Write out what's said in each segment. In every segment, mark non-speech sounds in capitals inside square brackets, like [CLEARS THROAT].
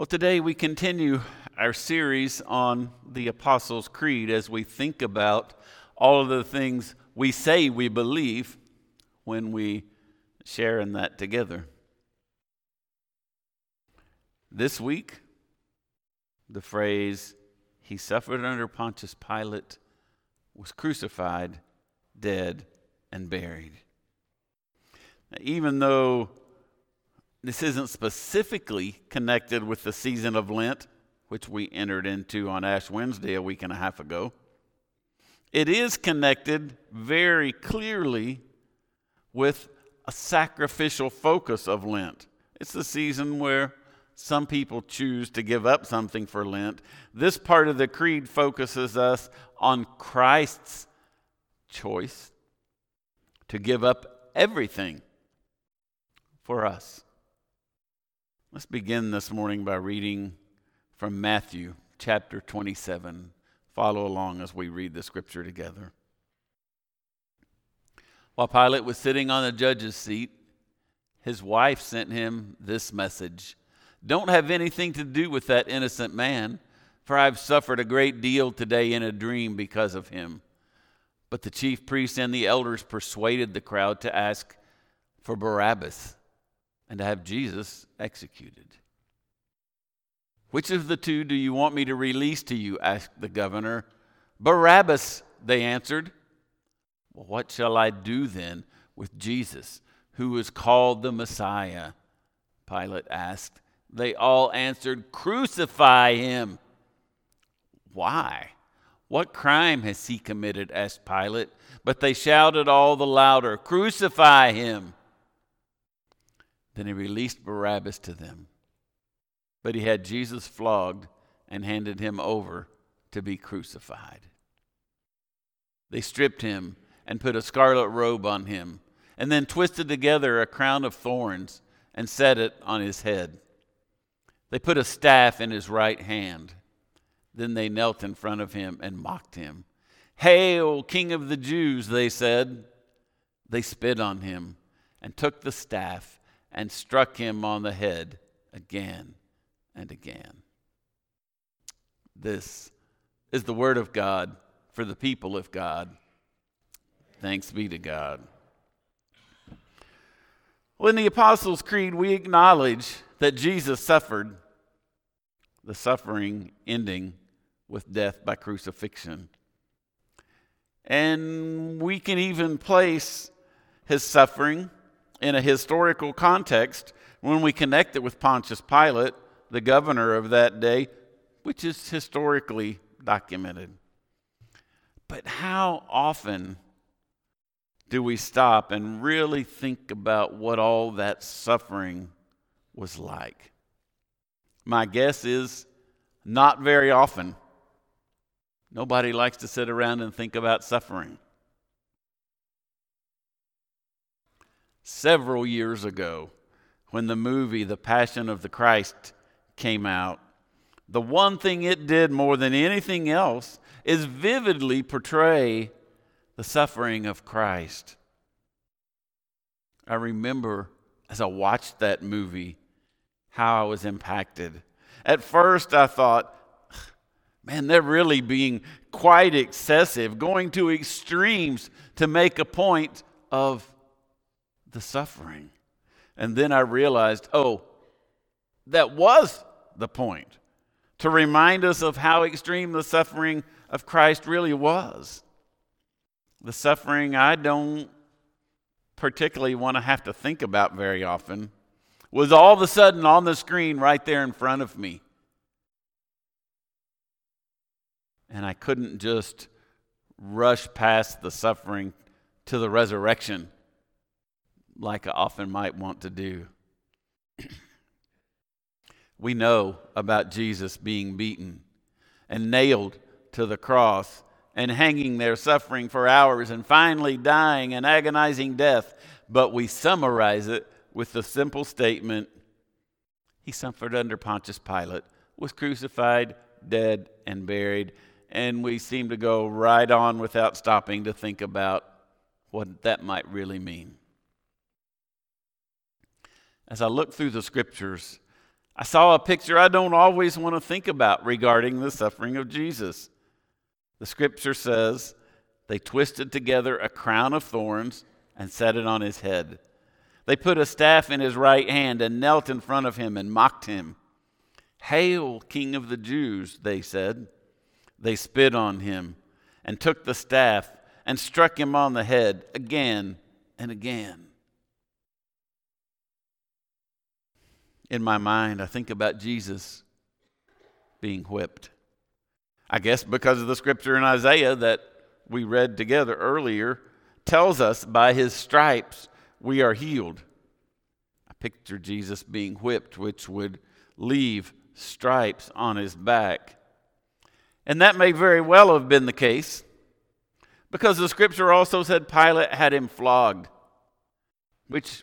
Well, today we continue our series on the Apostles' Creed as we think about all of the things we say we believe when we share in that together. This week, the phrase, He suffered under Pontius Pilate, was crucified, dead, and buried. Even though this isn't specifically connected with the season of Lent, which we entered into on Ash Wednesday a week and a half ago. It is connected very clearly with a sacrificial focus of Lent. It's the season where some people choose to give up something for Lent. This part of the creed focuses us on Christ's choice to give up everything for us. Let's begin this morning by reading from Matthew chapter 27. Follow along as we read the scripture together. While Pilate was sitting on the judge's seat, his wife sent him this message Don't have anything to do with that innocent man, for I've suffered a great deal today in a dream because of him. But the chief priests and the elders persuaded the crowd to ask for Barabbas and to have Jesus executed. Which of the two do you want me to release to you? asked the governor. Barabbas, they answered. Well, what shall I do then with Jesus, who is called the Messiah? Pilate asked. They all answered, Crucify him. Why? What crime has he committed? asked Pilate. But they shouted all the louder, Crucify him. Then he released Barabbas to them. But he had Jesus flogged and handed him over to be crucified. They stripped him and put a scarlet robe on him, and then twisted together a crown of thorns and set it on his head. They put a staff in his right hand. Then they knelt in front of him and mocked him. Hail, King of the Jews, they said. They spit on him and took the staff and struck him on the head again and again. This is the word of God for the people of God. Thanks be to God. Well, in the Apostles' Creed, we acknowledge that Jesus suffered, the suffering ending with death by crucifixion. And we can even place his suffering in a historical context when we connect it with Pontius Pilate, the governor of that day, which is historically documented. But how often do we stop and really think about what all that suffering was like? My guess is not very often. Nobody likes to sit around and think about suffering. Several years ago when the movie The Passion of the Christ came out. The one thing it did more than anything else is vividly portray the suffering of Christ. I remember as I watched that movie how I was impacted. At first, I thought, man, they're really being quite excessive, going to extremes to make a point of the suffering. And then I realized, oh, that was the point to remind us of how extreme the suffering of Christ really was. The suffering I don't particularly want to have to think about very often was all of a sudden on the screen right there in front of me. And I couldn't just rush past the suffering to the resurrection like I often might want to do. [CLEARS THROAT] we know about Jesus being beaten and nailed to the cross and hanging there suffering for hours and finally dying an agonizing death, but we summarize it with the simple statement He suffered under Pontius Pilate, was crucified, dead, and buried. And we seem to go right on without stopping to think about what that might really mean as I looked through the scriptures, I saw a picture I don't always want to think about regarding the suffering of Jesus. The scripture says they twisted together a crown of thorns and set it on his head. They put a staff in his right hand and knelt in front of him and mocked him. Hail, King of the Jews, they said. They spit on him and took the staff and struck him on the head again and again. In my mind, I think about Jesus being whipped. I guess because of the scripture in Isaiah that we read together earlier tells us by his stripes we are healed. I picture Jesus being whipped, which would leave stripes on his back. And that may very well have been the case because the scripture also said Pilate had him flogged, which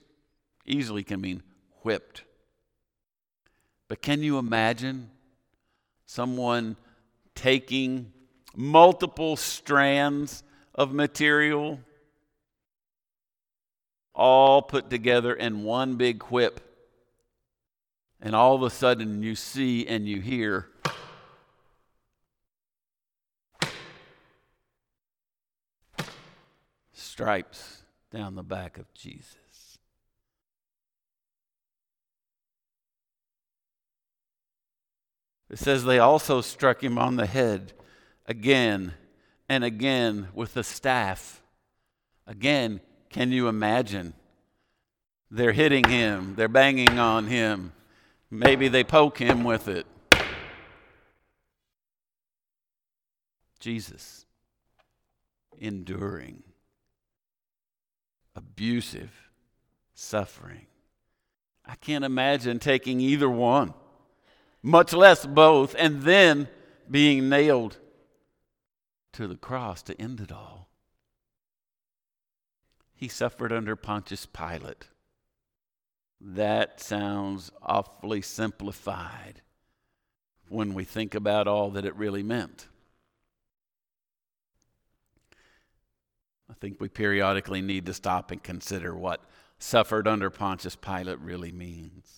easily can mean whipped. But can you imagine someone taking multiple strands of material, all put together in one big whip, and all of a sudden you see and you hear stripes down the back of Jesus. It says they also struck him on the head again and again with a staff. Again, can you imagine? They're hitting him, they're banging on him. Maybe they poke him with it. Jesus enduring abusive suffering. I can't imagine taking either one, much less both, and then being nailed to the cross to end it all. He suffered under Pontius Pilate. That sounds awfully simplified when we think about all that it really meant. I think we periodically need to stop and consider what suffered under Pontius Pilate really means.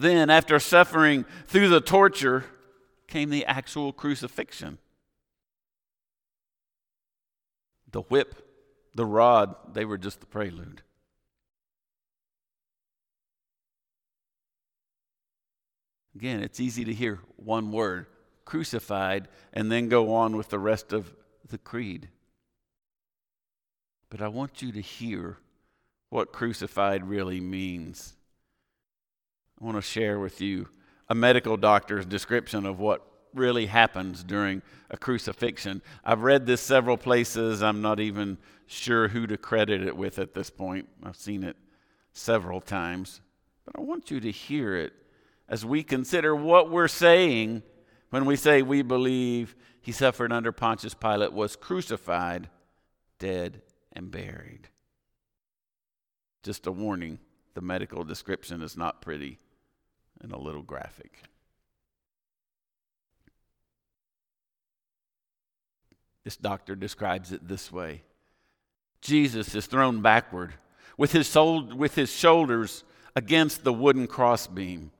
Then, after suffering through the torture, came the actual crucifixion. The whip, the rod, they were just the prelude. Again, it's easy to hear one word, crucified, and then go on with the rest of the creed. But I want you to hear what crucified really means. I want to share with you a medical doctor's description of what really happens during a crucifixion. I've read this several places. I'm not even sure who to credit it with at this point. I've seen it several times. But I want you to hear it as we consider what we're saying when we say we believe he suffered under Pontius Pilate, was crucified, dead, and buried. Just a warning the medical description is not pretty and a little graphic. This doctor describes it this way Jesus is thrown backward with his, soul, with his shoulders against the wooden crossbeam.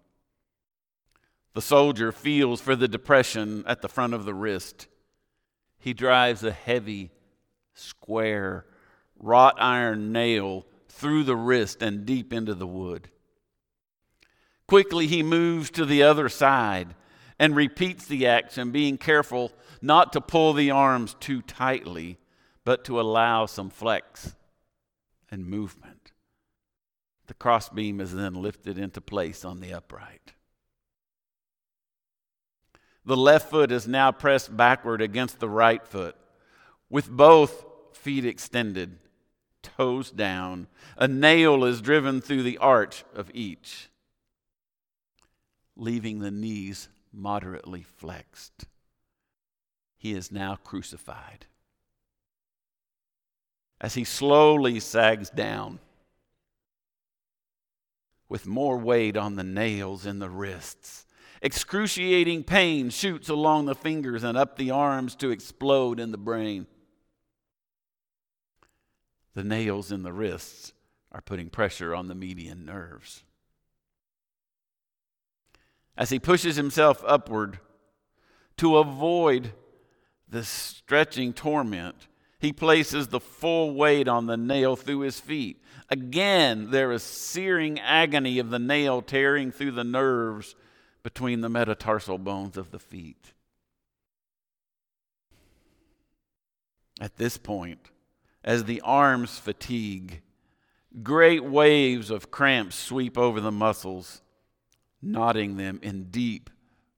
The soldier feels for the depression at the front of the wrist. He drives a heavy, square, wrought iron nail through the wrist and deep into the wood. Quickly, he moves to the other side and repeats the action, being careful not to pull the arms too tightly, but to allow some flex and movement. The crossbeam is then lifted into place on the upright. The left foot is now pressed backward against the right foot, with both feet extended, toes down. A nail is driven through the arch of each, leaving the knees moderately flexed. He is now crucified. As he slowly sags down, with more weight on the nails in the wrists, Excruciating pain shoots along the fingers and up the arms to explode in the brain. The nails in the wrists are putting pressure on the median nerves. As he pushes himself upward to avoid the stretching torment, he places the full weight on the nail through his feet. Again, there is searing agony of the nail tearing through the nerves between the metatarsal bones of the feet. At this point, as the arms fatigue, great waves of cramps sweep over the muscles, knotting them in deep,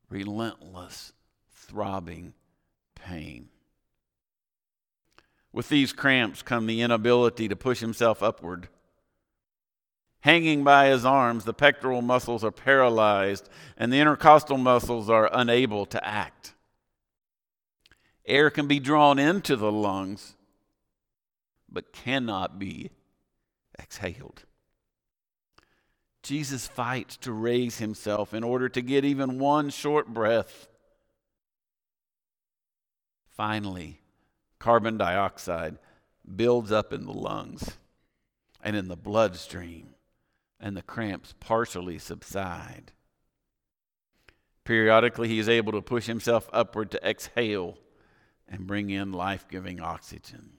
relentless, throbbing pain. With these cramps come the inability to push himself upward. Hanging by his arms, the pectoral muscles are paralyzed and the intercostal muscles are unable to act. Air can be drawn into the lungs, but cannot be exhaled. Jesus fights to raise himself in order to get even one short breath. Finally, carbon dioxide builds up in the lungs and in the bloodstream, and the cramps partially subside. Periodically, he is able to push himself upward to exhale and bring in life giving oxygen.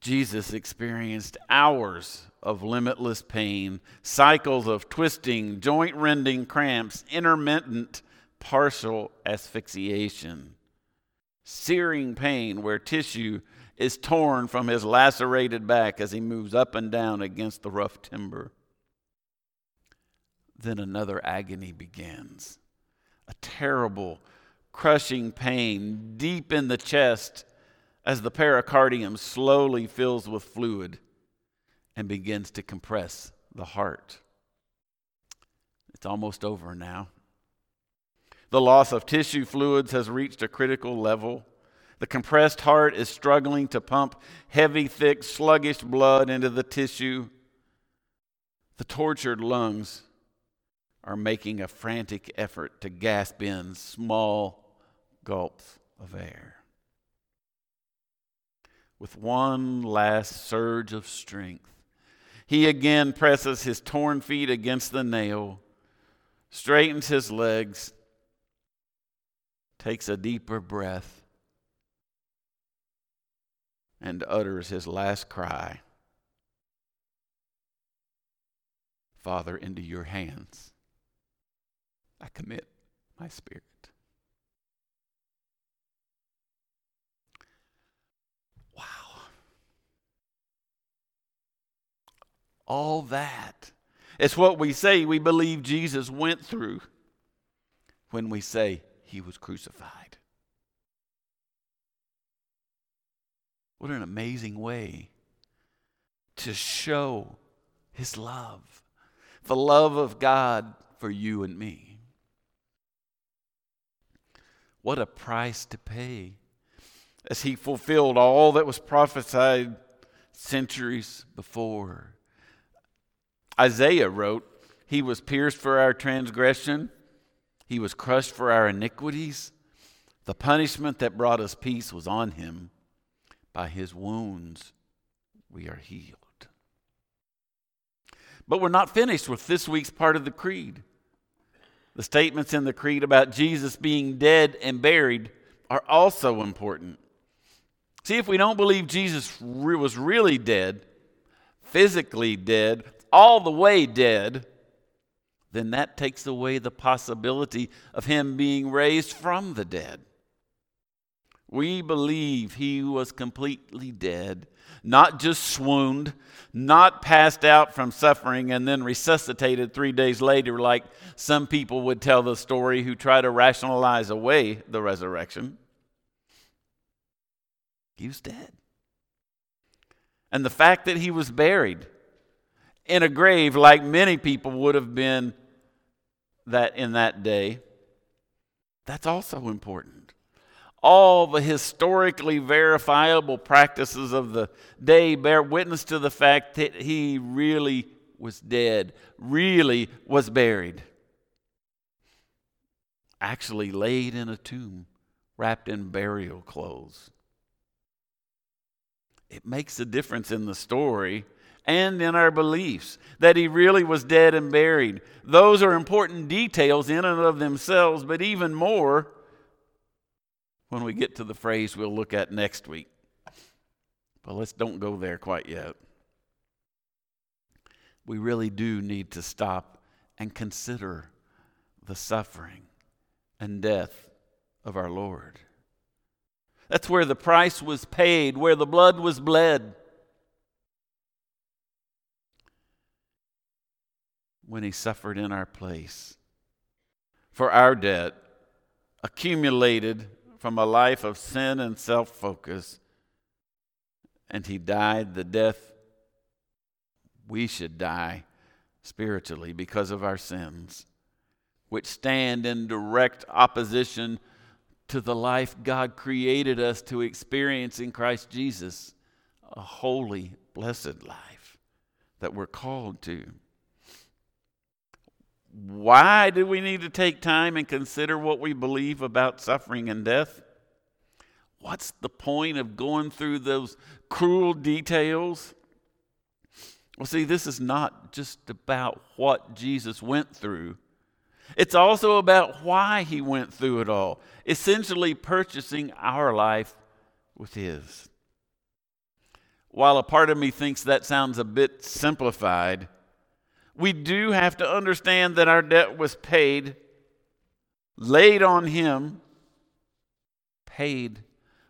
Jesus experienced hours of limitless pain, cycles of twisting, joint rending cramps, intermittent partial asphyxiation searing pain where tissue is torn from his lacerated back as he moves up and down against the rough timber. Then another agony begins a terrible, crushing pain deep in the chest as the pericardium slowly fills with fluid and begins to compress the heart. It's almost over now. The loss of tissue fluids has reached a critical level. The compressed heart is struggling to pump heavy, thick, sluggish blood into the tissue. The tortured lungs are making a frantic effort to gasp in small gulps of air. With one last surge of strength, he again presses his torn feet against the nail, straightens his legs, takes a deeper breath, and utters his last cry Father, into your hands I commit my spirit. All that. It's what we say we believe Jesus went through when we say, he was crucified. What an amazing way to show his love, the love of God for you and me. What a price to pay as he fulfilled all that was prophesied centuries before. Isaiah wrote, He was pierced for our transgression he was crushed for our iniquities. The punishment that brought us peace was on him. By his wounds, we are healed. But we're not finished with this week's part of the creed. The statements in the creed about Jesus being dead and buried are also important. See, if we don't believe Jesus was really dead, physically dead, all the way dead, then that takes away the possibility of him being raised from the dead. We believe he was completely dead, not just swooned, not passed out from suffering and then resuscitated three days later, like some people would tell the story who try to rationalize away the resurrection. He was dead. And the fact that he was buried in a grave like many people would have been that in that day, that's also important. All the historically verifiable practices of the day bear witness to the fact that he really was dead, really was buried, actually laid in a tomb, wrapped in burial clothes. It makes a difference in the story and in our beliefs that he really was dead and buried. Those are important details in and of themselves, but even more when we get to the phrase we'll look at next week. But let's don't go there quite yet. We really do need to stop and consider the suffering and death of our Lord. That's where the price was paid, where the blood was bled. When he suffered in our place for our debt accumulated from a life of sin and self focus, and he died the death we should die spiritually because of our sins, which stand in direct opposition to the life God created us to experience in Christ Jesus a holy, blessed life that we're called to. Why do we need to take time and consider what we believe about suffering and death? What's the point of going through those cruel details? Well, see, this is not just about what Jesus went through. It's also about why he went through it all, essentially purchasing our life with his. While a part of me thinks that sounds a bit simplified, we do have to understand that our debt was paid, laid on him, paid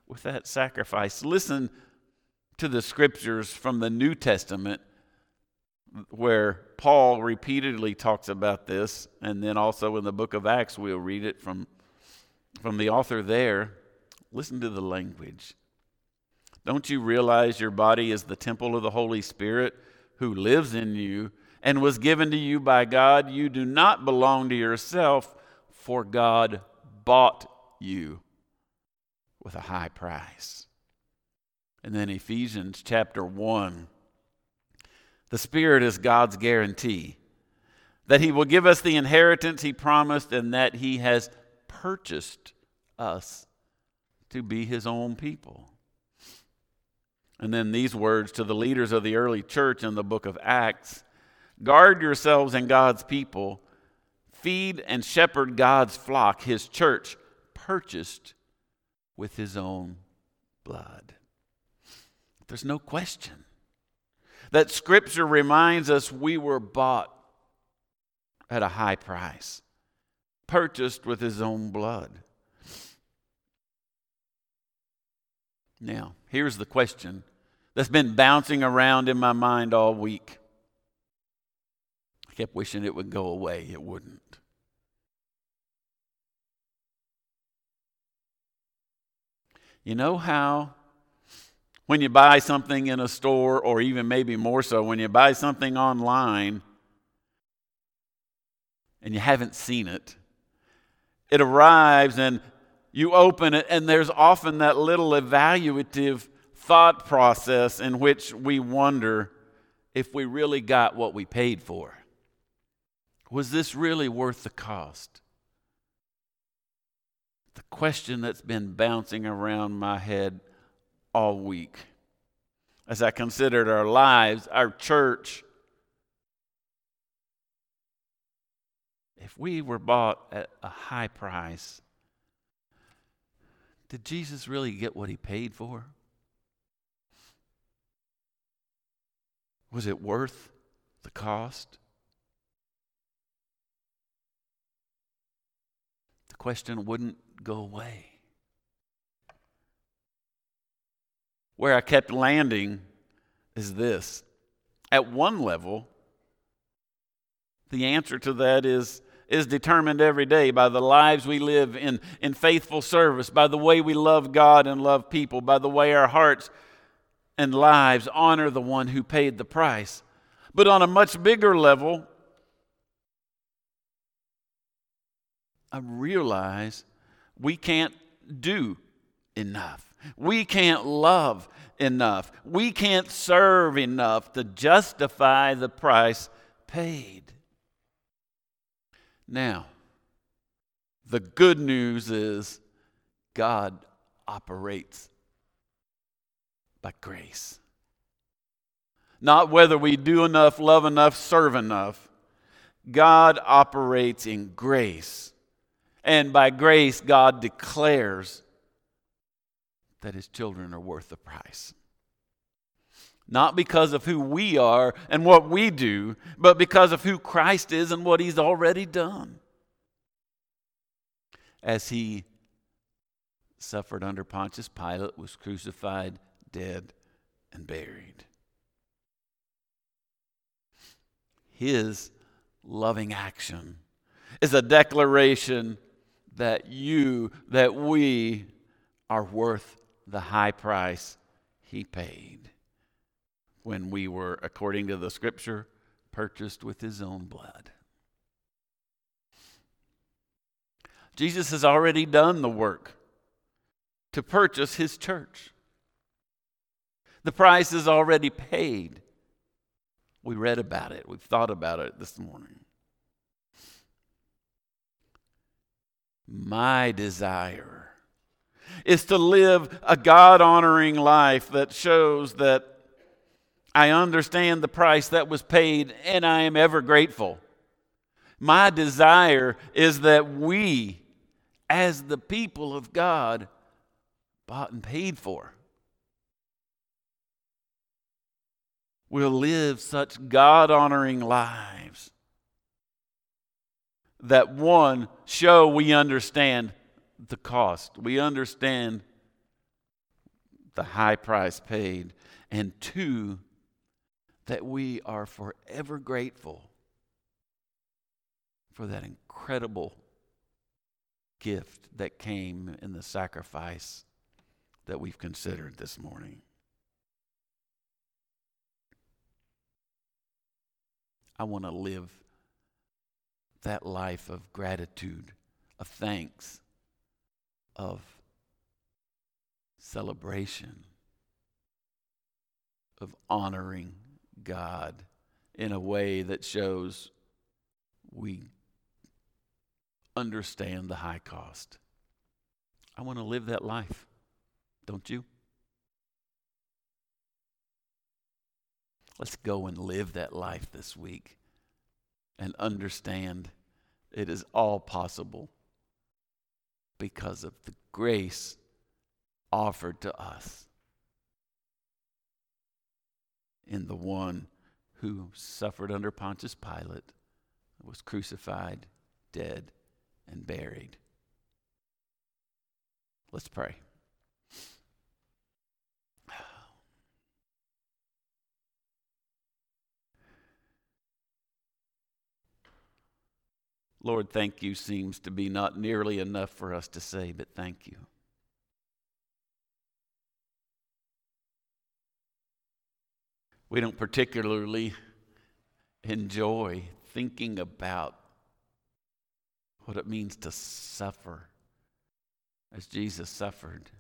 with that sacrifice. Listen to the scriptures from the New Testament where Paul repeatedly talks about this, and then also in the book of Acts, we'll read it from, from the author there. Listen to the language. Don't you realize your body is the temple of the Holy Spirit who lives in you and was given to you by God? You do not belong to yourself, for God bought you with a high price. And then Ephesians chapter 1. The Spirit is God's guarantee that He will give us the inheritance He promised and that He has purchased us to be His own people. And then these words to the leaders of the early church in the book of Acts Guard yourselves and God's people, feed and shepherd God's flock, His church, purchased with His own blood. There's no question that Scripture reminds us we were bought at a high price, purchased with His own blood. Now, here's the question that's been bouncing around in my mind all week. Kept wishing it would go away, it wouldn't. You know how when you buy something in a store, or even maybe more so, when you buy something online and you haven't seen it, it arrives and you open it, and there's often that little evaluative thought process in which we wonder if we really got what we paid for. Was this really worth the cost? The question that's been bouncing around my head all week as I considered our lives, our church. If we were bought at a high price, did Jesus really get what he paid for? Was it worth the cost? Question wouldn't go away. where I kept landing is this. At one level, the answer to that is, is determined every day by the lives we live in, in faithful service, by the way we love God and love people, by the way our hearts and lives honor the one who paid the price. But on a much bigger level, I realize we can't do enough. We can't love enough. We can't serve enough to justify the price paid. Now, the good news is God operates by grace. not whether we do enough, love enough, serve enough. God operates in grace. And by grace, God declares that his children are worth the price. Not because of who we are and what we do, but because of who Christ is and what he's already done. As he suffered under Pontius Pilate, was crucified, dead, and buried. His loving action is a declaration that you, that we are worth the high price he paid when we were, according to the scripture, purchased with his own blood. Jesus has already done the work to purchase his church. The price is already paid. We read about it, we've thought about it this morning. My desire is to live a God honoring life that shows that I understand the price that was paid and I am ever grateful. My desire is that we, as the people of God, bought and paid for, will live such God honoring lives that one, show we understand the cost, we understand the high price paid, and two, that we are forever grateful for that incredible gift that came in the sacrifice that we've considered this morning. I want to live that life of gratitude, of thanks, of celebration, of honoring God in a way that shows we understand the high cost. I want to live that life, don't you? Let's go and live that life this week and understand it is all possible because of the grace offered to us in the one who suffered under Pontius Pilate, was crucified, dead, and buried. Let's pray. Lord, thank you seems to be not nearly enough for us to say, but thank you. We don't particularly enjoy thinking about what it means to suffer as Jesus suffered.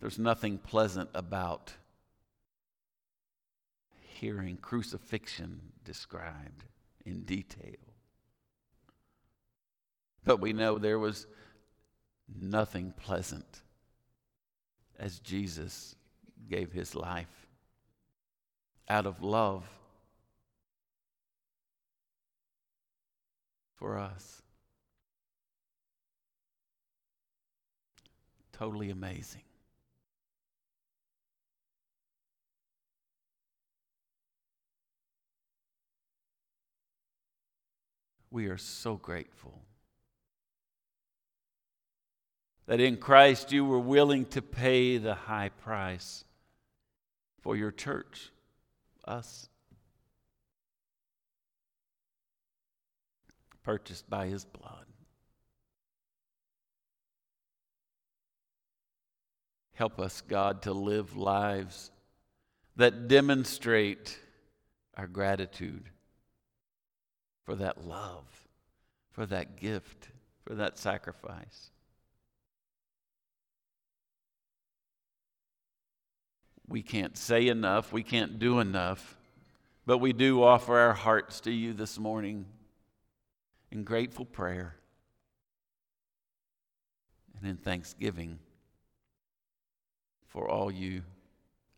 There's nothing pleasant about hearing crucifixion described in detail. But we know there was nothing pleasant as Jesus gave his life out of love for us. Totally amazing. We are so grateful that in Christ you were willing to pay the high price for your church, us. Purchased by his blood. Help us, God, to live lives that demonstrate our gratitude for that love, for that gift, for that sacrifice. We can't say enough, we can't do enough, but we do offer our hearts to you this morning in grateful prayer and in thanksgiving for all you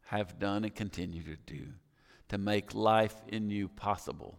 have done and continue to do to make life in you possible